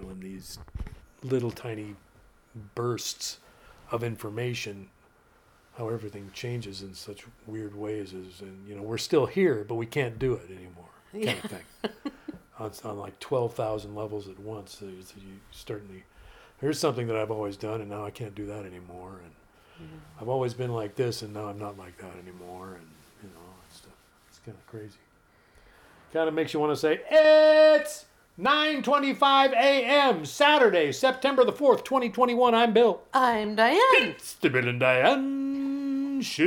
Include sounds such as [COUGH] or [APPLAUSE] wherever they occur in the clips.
know, in these little tiny bursts of information, how everything changes in such weird ways is, and you know, we're still here, but we can't do it anymore, kind Yeah. of thing. on, on like twelve thousand levels at once, so you so you certainly. Here's something that I've always done, and now I can't do that anymore. And I've always been like this, and now I'm not like that anymore. And you know, it's it's kind of crazy. Kind of makes you want to say it's 9:25 a.m. Saturday, September the fourth, 2021. I'm Bill. I'm Diane. It's the Bill and Diane Show.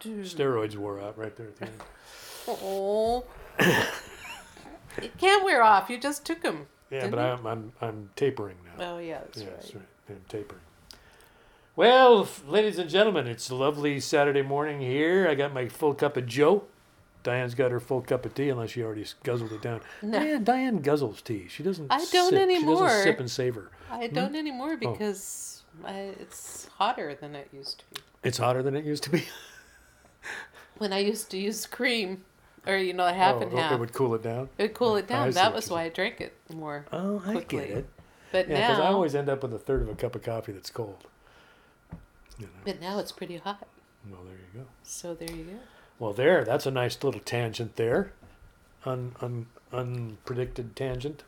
Steroids wore out right there at the end. Oh. [COUGHS] it can't wear off. You just took them. Yeah, but I'm I'm I'm tapering now. Oh yeah, that's yeah, right. that's right. I'm tapering. Well, ladies and gentlemen, it's a lovely Saturday morning here. I got my full cup of Joe. Diane's got her full cup of tea, unless she already guzzled it down. [LAUGHS] No. Diane, Diane guzzles tea. She doesn't. I don't sip. She doesn't sip and savor. I Hmm? don't Oh. anymore because I, it's hotter than it used to be. It's hotter than it used to be. [LAUGHS] When I used to use cream, or you know, half oh, and half, it would cool it down. it would cool it down. see That was why I drank it more. Oh, I Quickly. get it. But Yeah, because I always end up with a third of a cup of coffee that's cold. You know. but now it's pretty hot. Well, there you go. So there you go. Well, there. That's a nice little tangent there. Un, un, unpredicted tangent.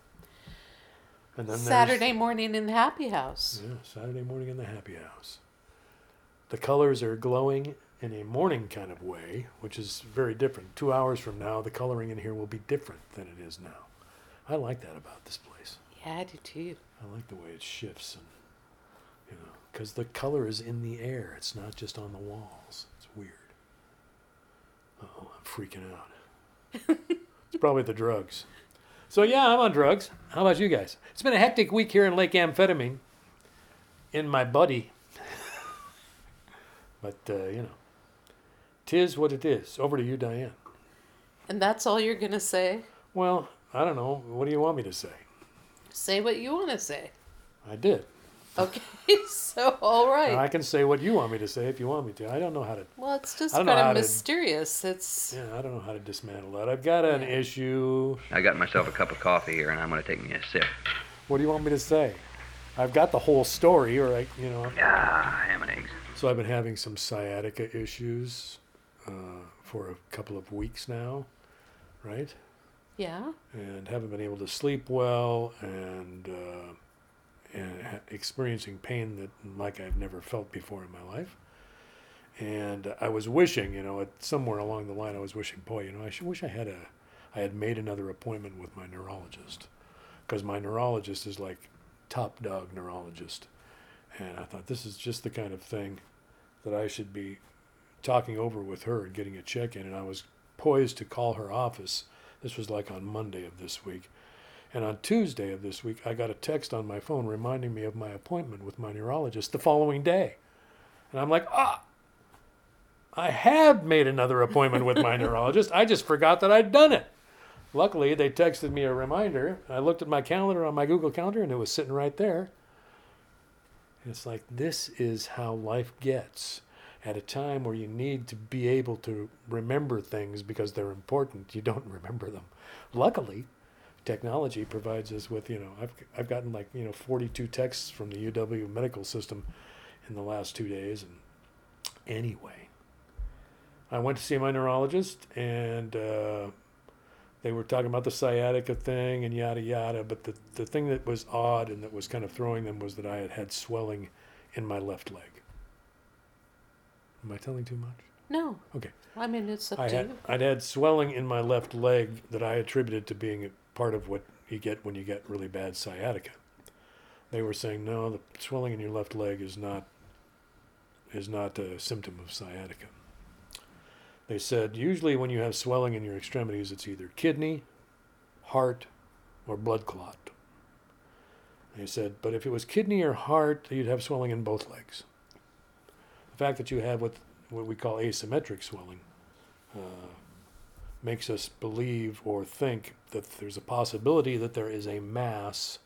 And then Saturday morning in the happy house. Yeah, Saturday morning in the happy house. The colors are glowing in a morning kind of way, which is very different. Two hours from now, the coloring in here will be different than it is now. I like that about this place. Yeah, I do too. I like the way it shifts, and you know, because the color is in the air. It's not just on the walls. Oh, I'm freaking out. [LAUGHS] it's probably the drugs. So yeah, I'm on drugs. How about you guys? It's been a hectic week here in Lake Amphetamine. In my buddy. [LAUGHS] but uh, you know, tis what it is. Over to you, Diane. And that's all you're gonna say. Well, I don't know. What do you want me to say? Say what you want to say. I did. [LAUGHS] Okay, so all right. I can say what you want me to say if you want me to. I don't know how to well, it's just kind know how of to- mysterious. It's Yeah, I don't know how to dismantle that. I've got an Yeah. issue. I got myself a cup of coffee here, and I'm going to take me a sip. What do you want me to say? I've got the whole story, or I, you know. Ah, ham and eggs. So I've been having some sciatica issues uh, for a couple of weeks now, right? yeah. And haven't been able to sleep well, and uh, and experiencing pain that like I've never felt before in my life. And I was wishing, you know, somewhere along the line, I was wishing, boy, you know, I wish I had a, I had made another appointment with my neurologist, because my neurologist is like top dog neurologist, and I thought this is just the kind of thing that I should be talking over with her and getting a check in, and I was poised to call her office. This was like on Monday of this week. And on Tuesday of this week, I got a text on my phone reminding me of my appointment with my neurologist the following day. And I'm like, ah, I have made another appointment with my [LAUGHS] neurologist. I just forgot that I'd done it. Luckily, they texted me a reminder. I looked at my calendar on my Google Calendar and it was sitting right there. It's like, this is how life gets. At a time where you need to be able to remember things because they're important, you don't [LAUGHS] remember them. Luckily, technology provides us with, you know, I've, I've gotten like, you know, 42 texts from the UW medical system in the last two days. And anyway, I went to see my neurologist and uh, they were talking about the sciatica thing and yada yada. But the, the thing that was odd and that was kind of throwing them was that I had had swelling in my left leg. Am I telling too much? No. Okay. I mean, it's up I to had you. I'd had swelling in my left leg that I attributed to being a part of what you get when you get really bad sciatica. They were saying no, the swelling in your left leg is not is not a symptom of sciatica. They said usually when you have swelling in your extremities, it's either kidney, heart, or blood clot. They said, but if it was kidney or heart, you'd have swelling in both legs. The fact that you have what what we call asymmetric swelling uh, makes us believe or think that there's a possibility that there is a mass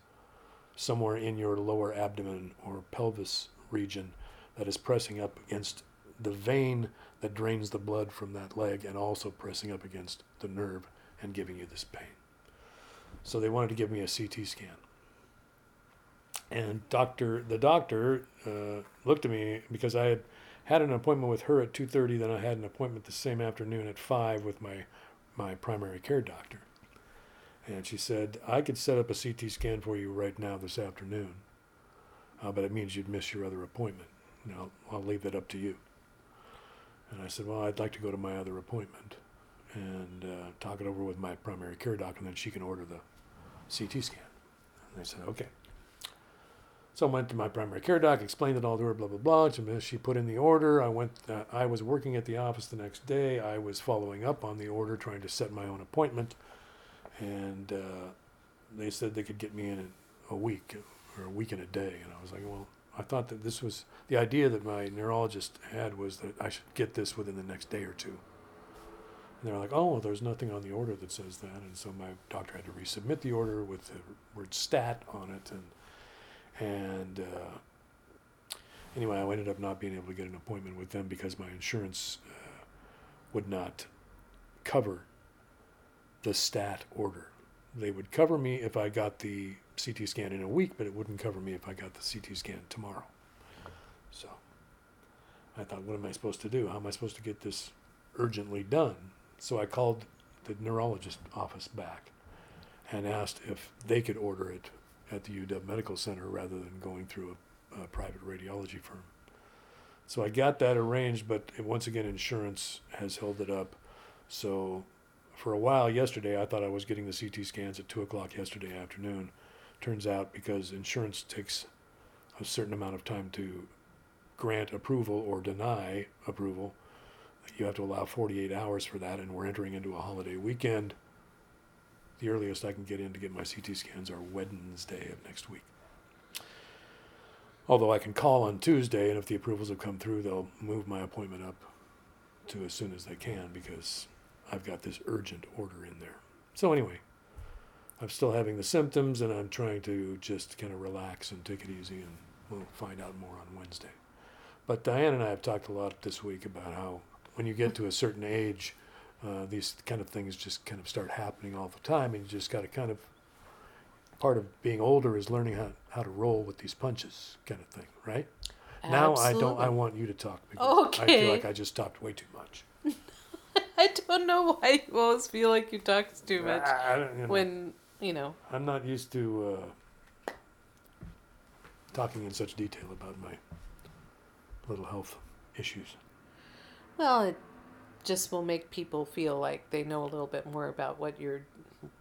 somewhere in your lower abdomen or pelvis region that is pressing up against the vein that drains the blood from that leg and also pressing up against the nerve and giving you this pain. So they wanted to give me a CT scan. And doctor, the doctor uh, looked at me because I had had an appointment with her at 2:30. Then I had an appointment the same afternoon at five with my my primary care doctor. And she said I could set up a CT scan for you right now this afternoon, uh, but it means you'd miss your other appointment. I'll leave that up to you. And I said, well, I'd like to go to my other appointment and uh, talk it over with my primary care doctor, and then she can order the CT scan. And they said, okay. So I went to my primary care doc, explained it all to her, blah blah blah. She put in the order. I went. Uh, I was working at the office the next day. I was following up on the order, trying to set my own appointment, and uh, they said they could get me in a week or a week and a day. And I was like, well, I thought that this was the idea that my neurologist had was that I should get this within the next day or two. And they were like, oh, there's nothing on the order that says that. And so my doctor had to resubmit the order with the word stat on it. And and uh, anyway, I ended up not being able to get an appointment with them because my insurance uh, would not cover the stat order. They would cover me if I got the CT scan in a week, but it wouldn't cover me if I got the CT scan tomorrow. So I thought, what am I supposed to do? How am I supposed to get this urgently done? So I called the neurologist office back and asked if they could order it at the UW Medical Center rather than going through a, a private radiology firm. So I got that arranged, but once again, insurance has held it up. So for a while yesterday, I thought I was getting the CT scans at 2 o'clock yesterday afternoon. Turns out because insurance takes a certain amount of time to grant approval or deny approval, you have to allow 48 hours for that, and we're entering into a holiday weekend. The earliest I can get in to get my CT scans are Wednesday of next week. Although I can call on Tuesday, and if the approvals have come through, they'll move my appointment up to as soon as they can because I've got this urgent order in there. So, anyway, I'm still having the symptoms, and I'm trying to just kind of relax and take it easy, and we'll find out more on Wednesday. But Diane and I have talked a lot this week about how when you get to a certain age, uh, these kind of things just kind of start happening all the time, and you just got to kind of part of being older is learning how, how to roll with these punches, kind of thing, right? Now I don't. I want you to talk because I feel like I just talked way too much. [LAUGHS] I don't know why you always feel like you talk too much I, I don't- you know, when you know. I'm not used to uh, talking in such detail about my little health issues. Well, it just will make people feel like they know a little bit more about what you're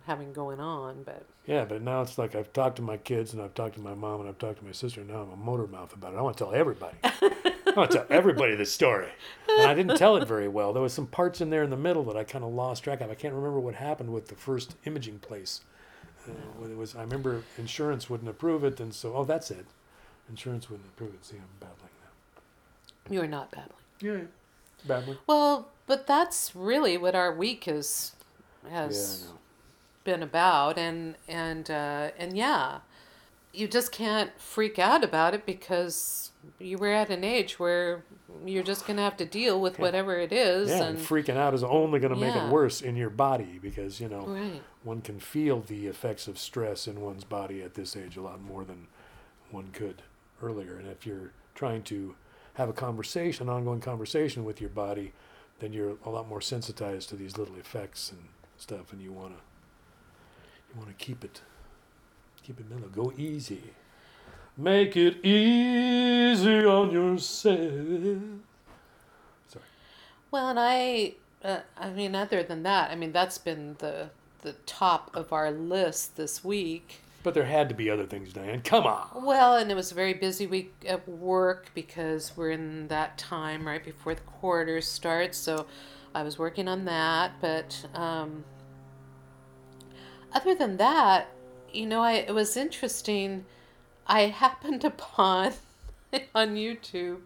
having going on. But Yeah, but now it's like I've talked to my kids and I've talked to my mom and I've talked to my sister. And now I'm a motor mouth about it. I want to tell everybody. [LAUGHS] I want to tell everybody this story. And I didn't tell it very well. There was some parts in there in the middle that I kind of lost track of. I can't remember what happened with the first imaging place. Uh, when it was, I remember insurance wouldn't approve it, and so oh, that's it. Insurance wouldn't approve it. See, I'm babbling now. you're not babbling. Yeah, babbling. Well, but that's really what our week is has I know. been about, and and uh, and yeah, you just can't freak out about it because you were at an age where you're just gonna have to deal with Yeah. whatever it is, Yeah, and and freaking out is only going to make Yeah. it worse in your body because you know right. one can feel the effects of stress in one's body at this age a lot more than one could earlier. And if you're trying to have a conversation, an ongoing conversation with your body, then you're a lot more sensitized to these little effects and stuff, and you wanna you wanna keep it keep it mellow. Go easy. Make it easy on yourself. Sorry. Well, and I, uh, I mean, other than that, I mean, that's been the the top of our list this week. But there had to be other things, Diane. Come on. Well, and it was a very busy week at work because we're in that time right before the quarter starts. So I was working on that. But um, other than that, you know, I, it was interesting. I happened [LAUGHS] upon on YouTube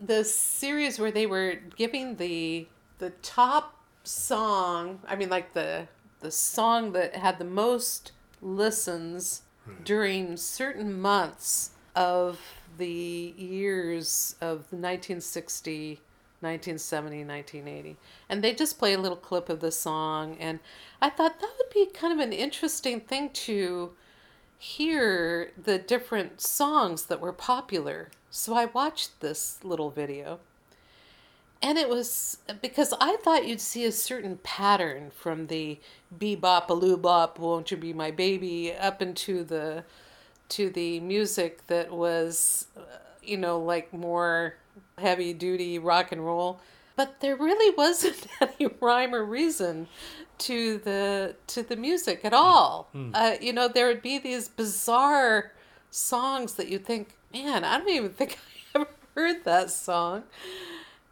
the series where they were giving the the top song. I mean, like the the song that had the most listens hmm. during certain months of the years of the 1960 1970, 1980. And they just play a little clip of the song. And I thought that would be kind of an interesting thing to hear the different songs that were popular. So I watched this little video. And it was because I thought you'd see a certain pattern from the bebop, a loo bop, won't you be my baby, up into the to the music that was, uh, you know, like more heavy duty rock and roll. But there really wasn't [LAUGHS] any rhyme or reason to the to the music at all. Uh, you know, there would be these bizarre songs that you think, man, I don't even think [LAUGHS] I ever heard that song.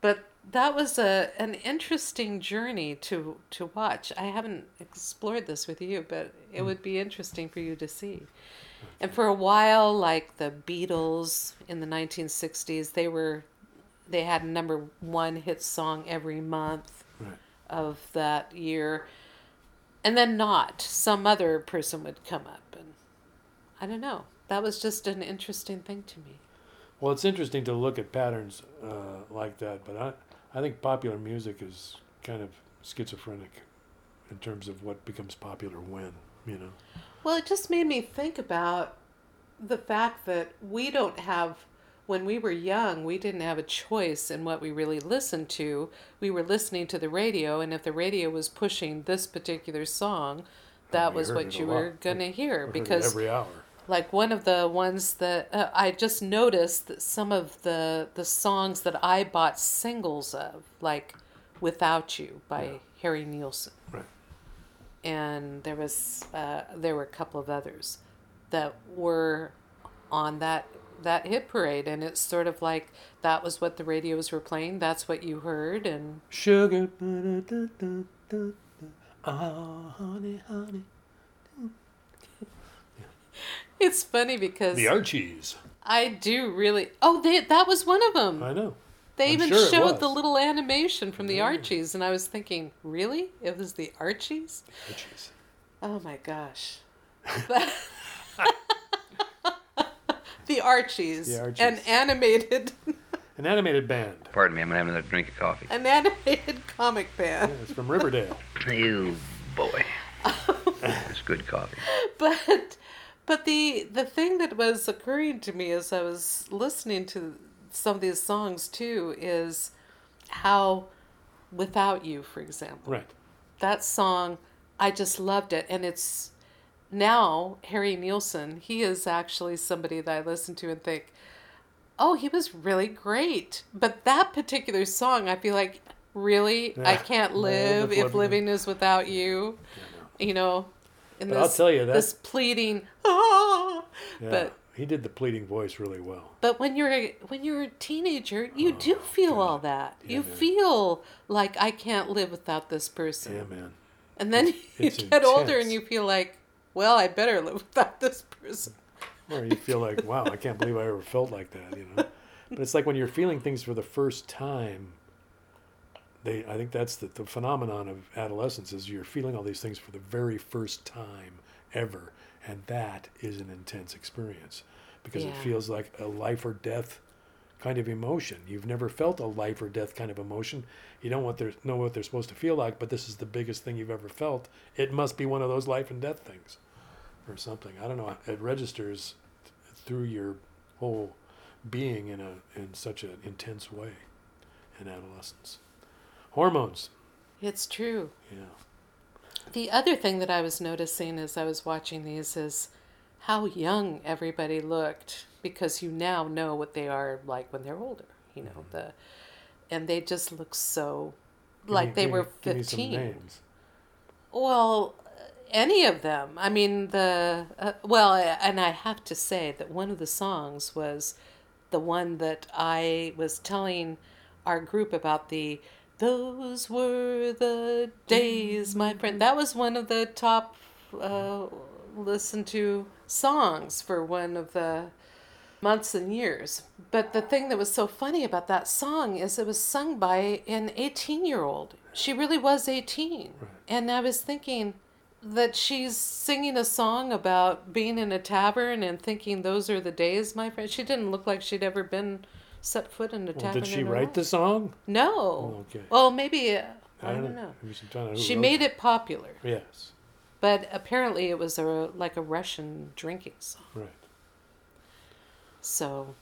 But that was a an interesting journey to to watch. I haven't explored this with you, but it would be interesting for you to see. And for a while, like the Beatles in the 1960s, they were they had a number one hit song every month Right. of that year, and then not. Some other person would come up, and I don't know. That was just an interesting thing to me. Well, it's interesting to look at patterns uh, like that, but I, I think popular music is kind of schizophrenic in terms of what becomes popular when, you know. Well, it just made me think about the fact that we don't have, when we were young, we didn't have a choice in what we really listened to. We were listening to the radio, and if the radio was pushing this particular song, oh, that was what you were going to hear. We heard it Because, every hour. Like, one of the ones that uh, I just noticed that some of the, the songs that I bought singles of, like Without You by Yeah. Harry Nilsson Right. and there was uh, there were a couple of others that were on that that hit parade and it's sort of like that was what the radios were playing that's what you heard and Sugar. Ah, honey, honey. [LAUGHS] [LAUGHS] it's funny because The Archies. i do really oh they that was one of them I know. they I'm even sure showed the little animation from the Yeah. archies and i was thinking really it was the archies The Archies. oh my gosh [LAUGHS] the archies, The Archies. an animated [LAUGHS] An animated band. Pardon me, I'm gonna have another drink of coffee. an animated comic Yeah, band. it's from Riverdale. You boy. It's good coffee. but but the the thing that was occurring to me as I was listening to some of these songs too is how without you for example. Right. that song I just loved it. And it's now Harry Nilsson he is actually somebody that I listen to and think oh he was really great. But that particular song I feel like really? I can't [LAUGHS] No, live if living- living is without you. You know But this, I'll tell you, that- this pleading ah, Yeah. but he did the pleading voice really well. but when you're a, when you're a teenager you do feel God. all that Oh, Yeah, you man. feel like I can't live without this person Yeah, man. and then you It's get older and you feel like well I better live without this person Or you feel like, wow, I can't believe I ever felt like that, you know. But it's like when you're feeling things for the first time. They, I think that's the, the phenomenon of adolescence is you're feeling all these things for the very first time ever, and that is an intense experience because it feels like a life or death kind of emotion. You've never felt a life or death kind of emotion. You don't what they're, know what they're supposed to feel like, but this is the biggest thing you've ever felt. It must be one of those life and death things, or something. I don't know. It registers th- through your whole being in a in such an intense way in adolescence. Hormones. it's true Yeah. the other thing that I was noticing as I was watching these is how young everybody looked because you now know what they are like when they're older you know the and they just look so Give like me- they were me- give me some 15 names. Well, any of them. I mean, the uh, well, and I have to say that one of the songs was the one that I was telling our group about the those were the days, my friend. That was one of the top uh, listened to songs for one of the months and years. But the thing that was so funny about that song is it was sung by an 18 year old. She really was 18. And I was thinking that she's singing a song about being in a tavern and thinking those are the days, my friend. She didn't look like she'd ever been set foot in a Well, tavern. did she write the song? No. Okay. Well, maybe uh, I, don't know. It was trying to- who She made it popular, Yes, but apparently it was a like a Russian drinking song. right. So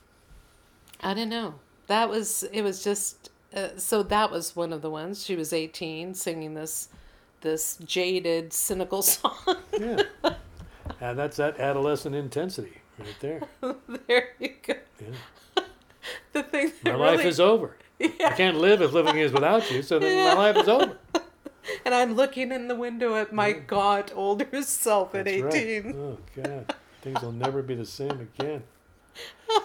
I don't know. That was it. Was just uh, so that was one of the ones. She was eighteen, singing this this jaded, cynical [LAUGHS] song. Yeah. and that's that adolescent intensity right there. [LAUGHS] there you go. Yeah. Thing. My that life is over. I can't live if living is without you, so then Yeah. my life is over. [LAUGHS] And I'm looking in the window at my god older self at That's right. eighteen. Oh, God. Things will never be the same again. [LAUGHS]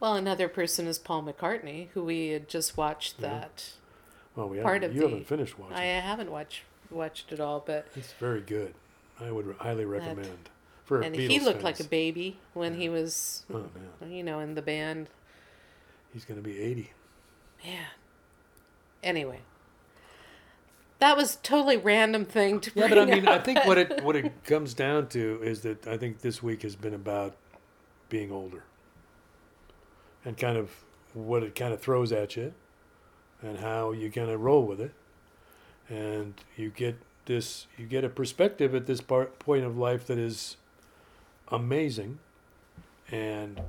Well, another person is Paul McCartney, who we had just watched that. Well, we Part haven't, of you the- haven't finished watching. I haven't watched watched it all, but It's very good. I would highly recommend. For and Beatles he looked like a baby when he was, Oh, you know, in the band. He's going to be 80. Man. Anyway, that was totally random thing to. Yeah, but I mean, I think what it what it [LAUGHS] comes down to is that I think this week has been about being older, and kind of what it kind of throws at you, and how you kind of roll with it, and you get this you get a perspective at this part, point of life that is amazing, and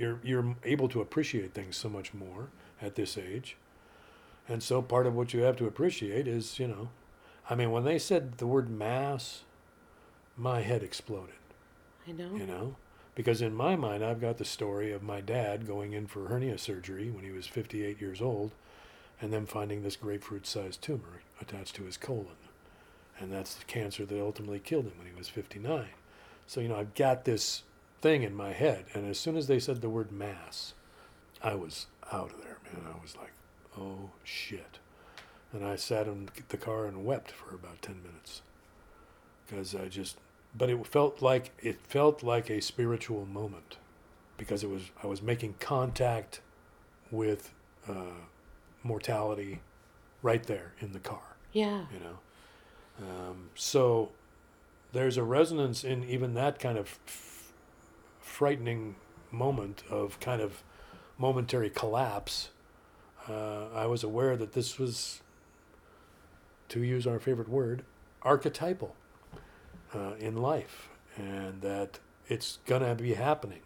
you're you're able to appreciate things so much more at this age. And so part of what you have to appreciate is, you know, I mean, when they said the word mass, my head exploded, I know. you know? Because in my mind, I've got the story of my dad going in for hernia surgery when he was 58 years old and then finding this grapefruit sized tumor attached to his colon. And that's the cancer that ultimately killed him when he was 59. So, you know, I've got this thing in my head. And as soon as they said the word mass, I was out of there, man. I was like, oh shit. And I sat in the car and wept for about 10 minutes. Because I just, but it felt like, it felt like a spiritual moment. Because it was, I was making contact with uh, mortality right there in the car Yeah. you know. Um, so there's a resonance in even that kind of frightening moment of kind of momentary collapse. Uh, I was aware that this was, to use our favorite word, archetypal uh, in life, and that it's gonna be happening.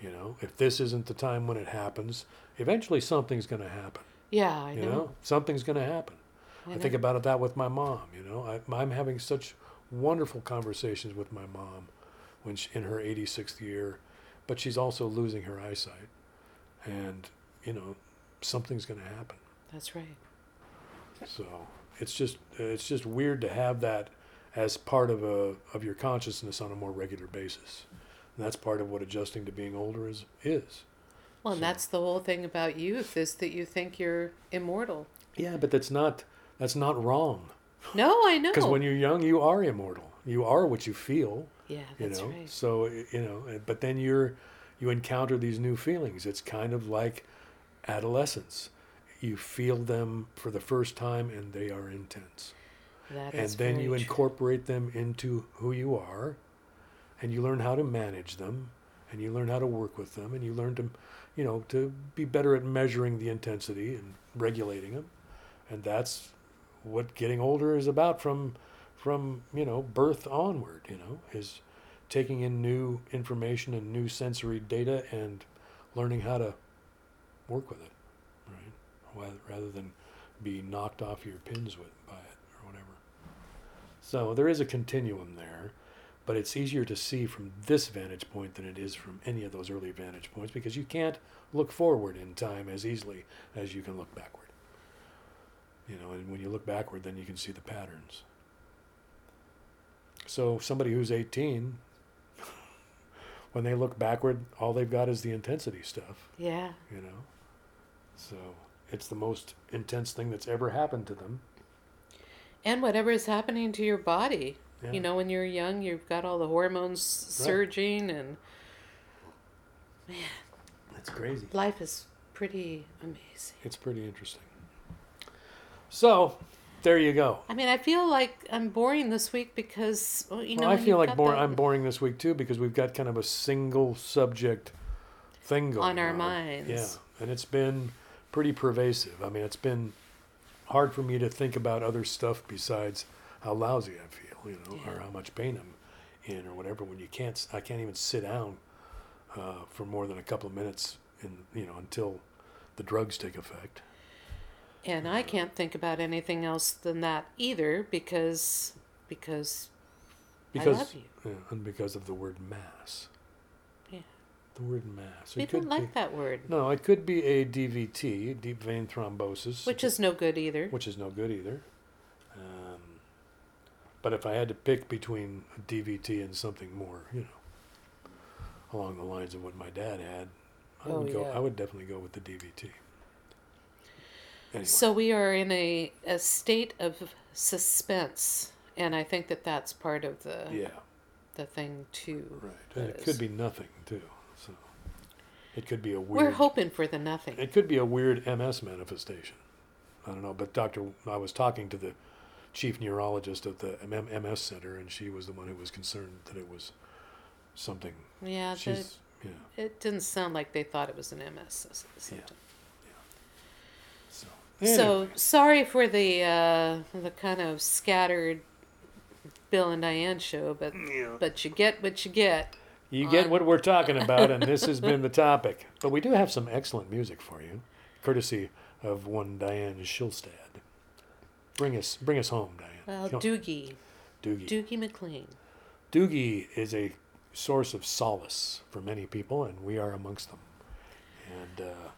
You know, if this isn't the time when it happens, eventually something's gonna happen. Yeah, I You know. know, something's gonna happen. I I think about that with my mom. You know, I, I'm having such wonderful conversations with my mom when she, in her 86th year, but she's also losing her eyesight, and you know, something's going to happen. That's right. So it's just it's just weird to have that as part of a of your consciousness on a more regular basis. And that's part of what adjusting to being older is is. Well, and So- that's the whole thing about youth is that you think you're immortal. Yeah, but that's not that's not wrong. No, I know. Because when you're young, you are immortal. You are what you feel. yeah, you that's know right. so you know but then you're you encounter these new feelings it's kind of like adolescence you feel them for the first time and they are intense That and then you true. incorporate them into who you are and you learn how to manage them and you learn how to work with them and you learn to you know to be better at measuring the intensity and regulating them and that's what getting older is about from from you know birth onward you know is taking in new information and new sensory data and learning how to work with it right? Rather, than be knocked off your pins with by it or whatever. So there is a continuum there but it's easier to see from this vantage point than it is from any of those early vantage points because you can't look forward in time as easily as you can look backward you know and when you look backward then you can see the patterns. So somebody who's 18 [LAUGHS] when they look backward all they've got is the intensity stuff Yeah, you know? So it's the most intense thing that's ever happened to them. And whatever is happening to your body. Yeah. You know, when you're young, you've got all the hormones surging, and it's crazy. Life is pretty amazing. it's pretty interesting so there you go I mean, I feel like I'm boring this week because you know. well, I feel like bore- I'm boring this week too because we've got kind of a single subject thing going on our on. minds. Yeah, and it's been pretty pervasive. I mean, it's been hard for me to think about other stuff besides how lousy I feel, you know, or how much pain I'm in, or whatever. When you can't, I can't even sit down uh, for more than a couple of minutes, in you know, until the drugs take effect. And I can't think about anything else than that either because because Because love you. yeah, and because of the word mass. Yeah. The word mass. we don't like be- that word, No, it could be a DVT, deep vein thrombosis, which is no good either. which is no good either. Um, but if I had to pick between a DVT and something more, you know, along the lines of what my dad had, I Oh, would go. yeah. I would definitely go with the DVT. Anyway, So we are in a, a state of suspense, and I think that that's part of the yeah, the thing too. right. And that it could be nothing too. So it could be a We're weird. hoping for the nothing. It could be a weird MS manifestation. I don't know, but Doctor, I was talking to the chief neurologist at the MS center, and she was the one who was concerned that it was something. yeah, the, yeah. it didn't sound like they thought it was an MS sys- symptom. So, So sorry for the uh, the kind of scattered Bill and Diane show, but but you get what you get. you get what we're talking about, and this has been the topic. But we do have some excellent music for you, courtesy of one Diane Schilstad. Bring us, bring us home, Diane. Well, Dougie, Dougie. Dougie MacLean. Dougie is a source of solace for many people, and we are amongst them. And uh,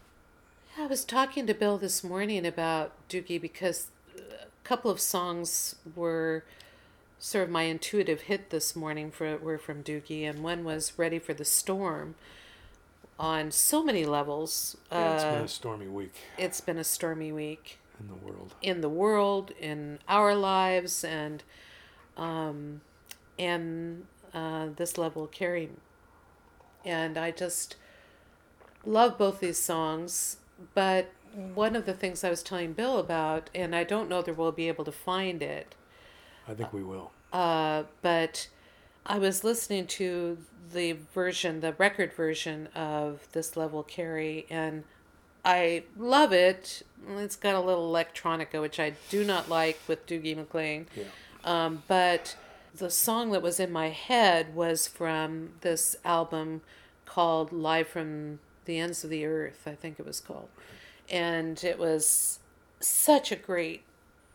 I was talking to Bill this morning about Dougie because a couple of songs were sort of my intuitive hit this morning for were from Dougie, and one was "Ready for the Storm." On so many levels, yeah, it's been uh, a stormy week it's been a stormy week. in the world. in the world, in our lives, and um, and uh, this love will carry. And I just love both these songs. But one of the things I was telling Bill about, and I don't know that we'll be able to find it, I think we will. uh, but I was listening to the version, the record version of this love will carry, and I love it. It's got a little electronica, which I do not like with Dougie MacLean. Yeah. Um, but the song that was in my head was from this album called Live from the Ends of the Earth, I think it was called. And it was such a great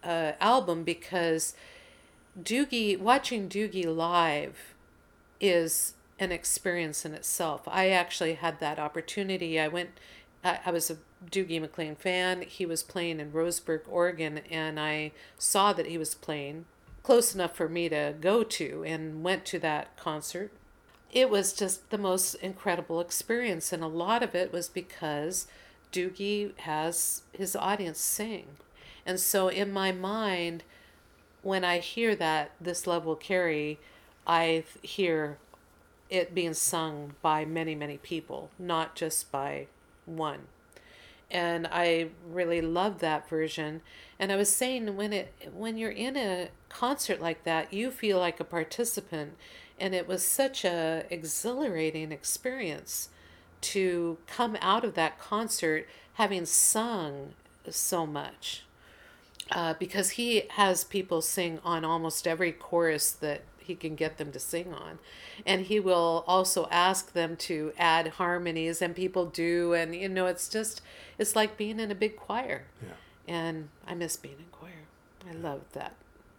uh, album because Dougie, watching Dougie live is an experience in itself. I actually had that opportunity. I went, I, I was a Dougie MacLean fan. He was playing in Roseburg, Oregon, and I saw that he was playing close enough for me to go to and went to that concert. It was just the most incredible experience, and a lot of it was because Dougie has his audience sing. And so in my mind, when I hear that this love will carry, I hear it being sung by many, many people, not just by one. And I really love that version. And I was saying when it when you're in a concert like that, you feel like a participant, and it was such a exhilarating experience to come out of that concert having sung so much uh, because he has people sing on almost every chorus that he can get them to sing on. And he will also ask them to add harmonies, and people do. And, you know, it's just, it's like being in a big choir. Yeah. And I miss being in choir. I love that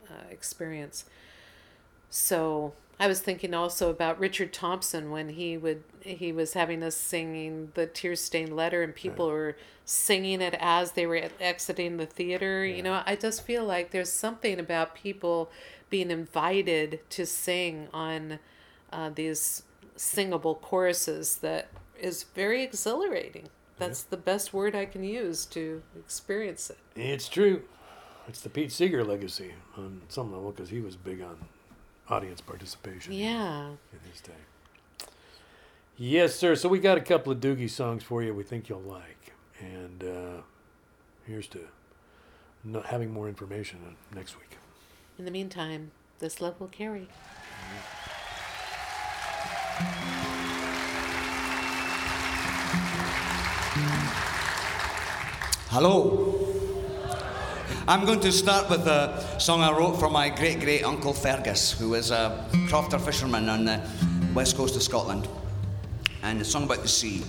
uh, experience. So I was thinking also about Richard Thompson when he would he was having us singing the tear stained letter and people were singing it as they were exiting the theater. You know, I just feel like there's something about people being invited to sing on uh, these singable choruses that is very exhilarating. That's the best word I can use to experience it. It's true. It's the Pete Seeger legacy on some level because he was big on audience participation Yeah. in his day. Yes, sir. So we got a couple of Dougie songs for you we think you'll like. And uh, here's to not having more information next week. In the meantime, this love will carry. Thank Hello. I'm going to start with a song I wrote for my great great uncle Fergus, who was a crofter fisherman on the west coast of Scotland. And a song about the sea.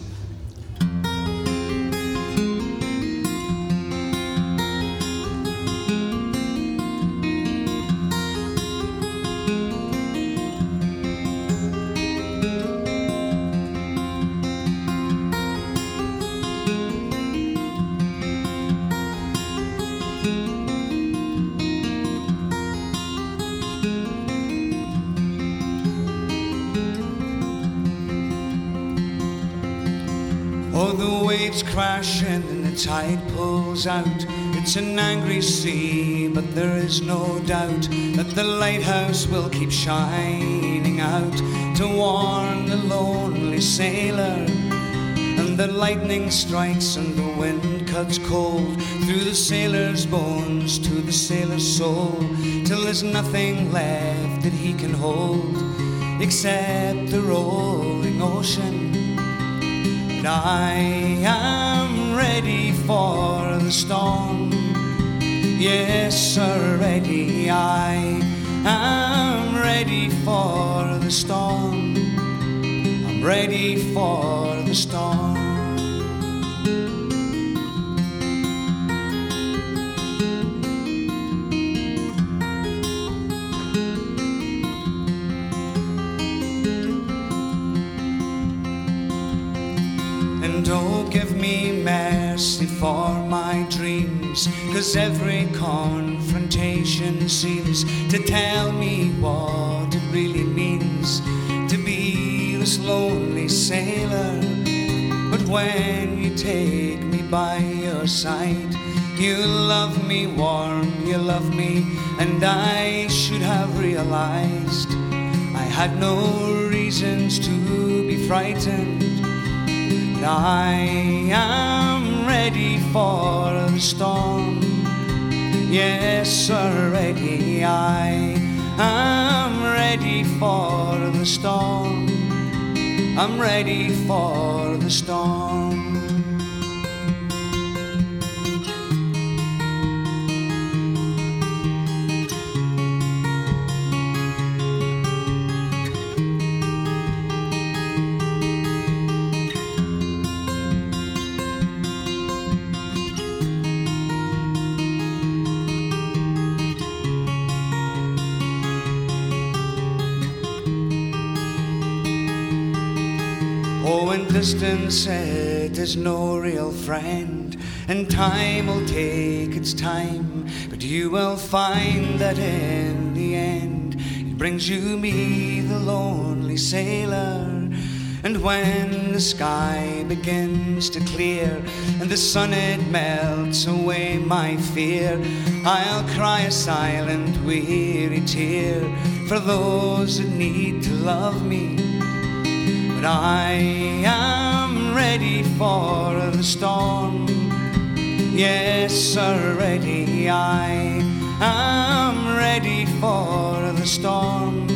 Tide pulls out. It's an angry sea, but there is no doubt that the lighthouse will keep shining out to warn the lonely sailor. And the lightning strikes and the wind cuts cold through the sailor's bones to the sailor's soul till there's nothing left that he can hold except the rolling ocean. And I am ready for the storm. Yes, sir, ready. I am ready for the storm. I'm ready for the storm. Cause every confrontation seems to tell me what it really means to be this lonely sailor. But when you take me by your side, you love me warm, you love me, and I should have realized I had no reasons to be frightened. And I am ready for the storm. Yes, sir, ready. I am ready for the storm. I'm ready for the storm. Distance it is no real friend, and time will take its time, but you will find that in the end it brings you me, the lonely sailor. And when the sky begins to clear and the sun it melts away my fear, I'll cry a silent, weary tear for those that need to love me. But I am for the storm. Yes, sir, ready. I am ready for the storm.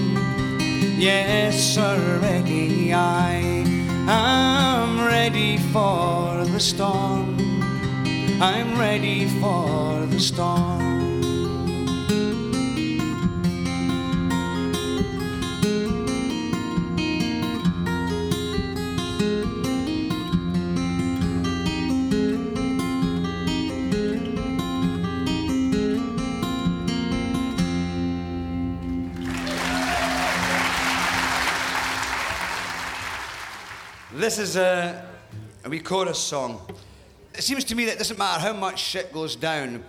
Yes, sir, ready. I am ready for the storm. I'm ready for the storm. This is a, a wee chorus song. It seems to me that it doesn't matter how much shit goes down,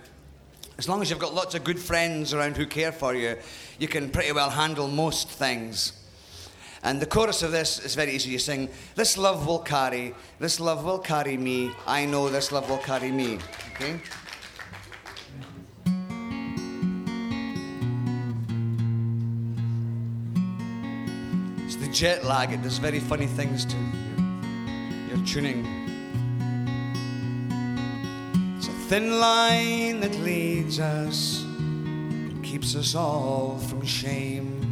as long as you've got lots of good friends around who care for you, you can pretty well handle most things. And the chorus of this is very easy. You sing, This love will carry, this love will carry me. I know this love will carry me. Okay? It's the jet lag, it does very funny things to tuning. It's a thin line that leads us and keeps us all from shame.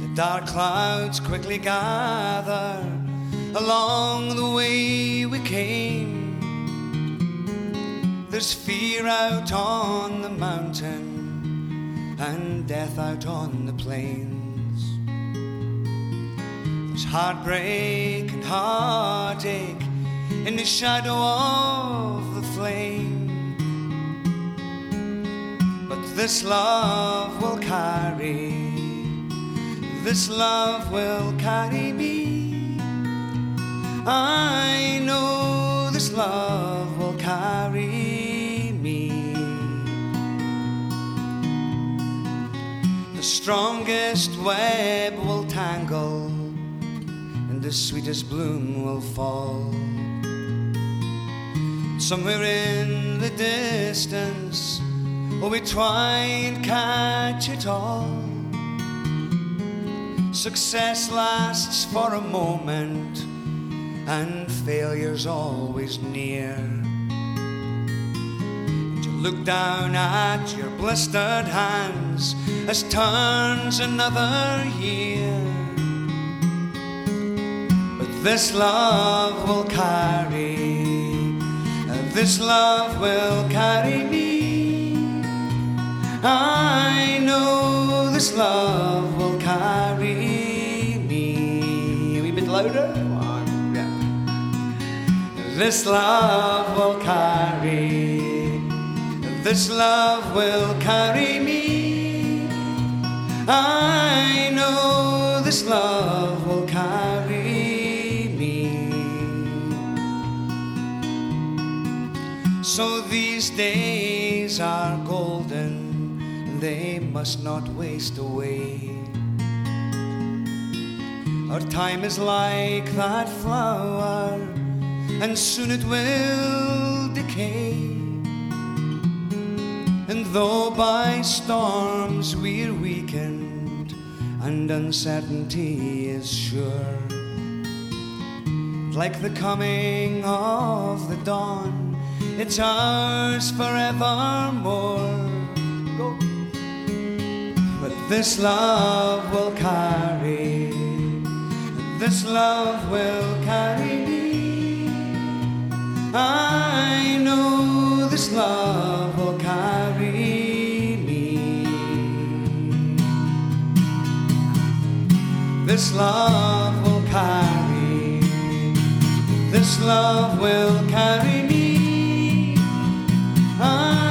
The dark clouds quickly gather along the way we came. There's fear out on the mountain and death out on the plains. There's heartbreak and heartache in the shadow of the flame. But this love will carry, this love will carry me. I know this love will carry me. The strongest web will tangle, the sweetest bloom will fall. Somewhere in the distance, will we try and catch it all? Success lasts for a moment, and failure's always near. And you look down at your blistered hands as turns another year. This love will carry, this love will carry me. I know this love will carry me. A wee bit louder. This love will carry. This love will carry me. I know this love will carry So these days are golden, they must not waste away. Our time is like that flower, and soon it will decay. And though by storms we're weakened, and uncertainty is sure, like the coming of the dawn, it's ours forevermore. Go. But this love will carry, this love will carry me. I know this love will carry me. This love will carry, this love will carry me. I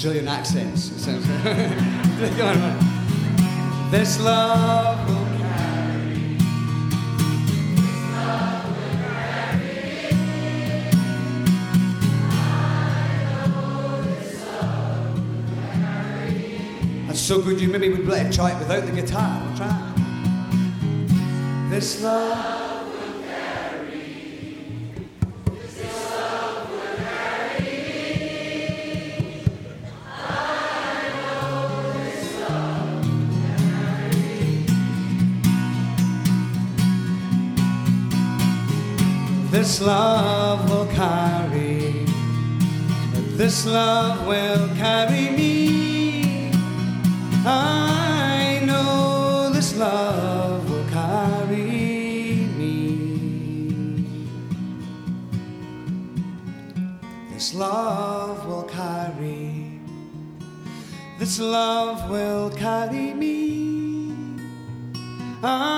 Australian accents. It sounds Come [LAUGHS] on, man. This love will carry. That's so good. You maybe would let him try it without the guitar. Try. This love. This love will carry, this love will carry me. I know this love will carry me. This love will carry, this love will carry me. I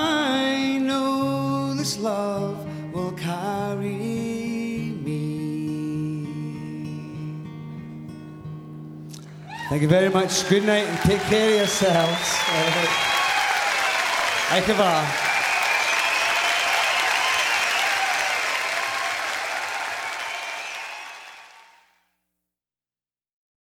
Thank you very much. Good night and take care of yourselves. Ikevar.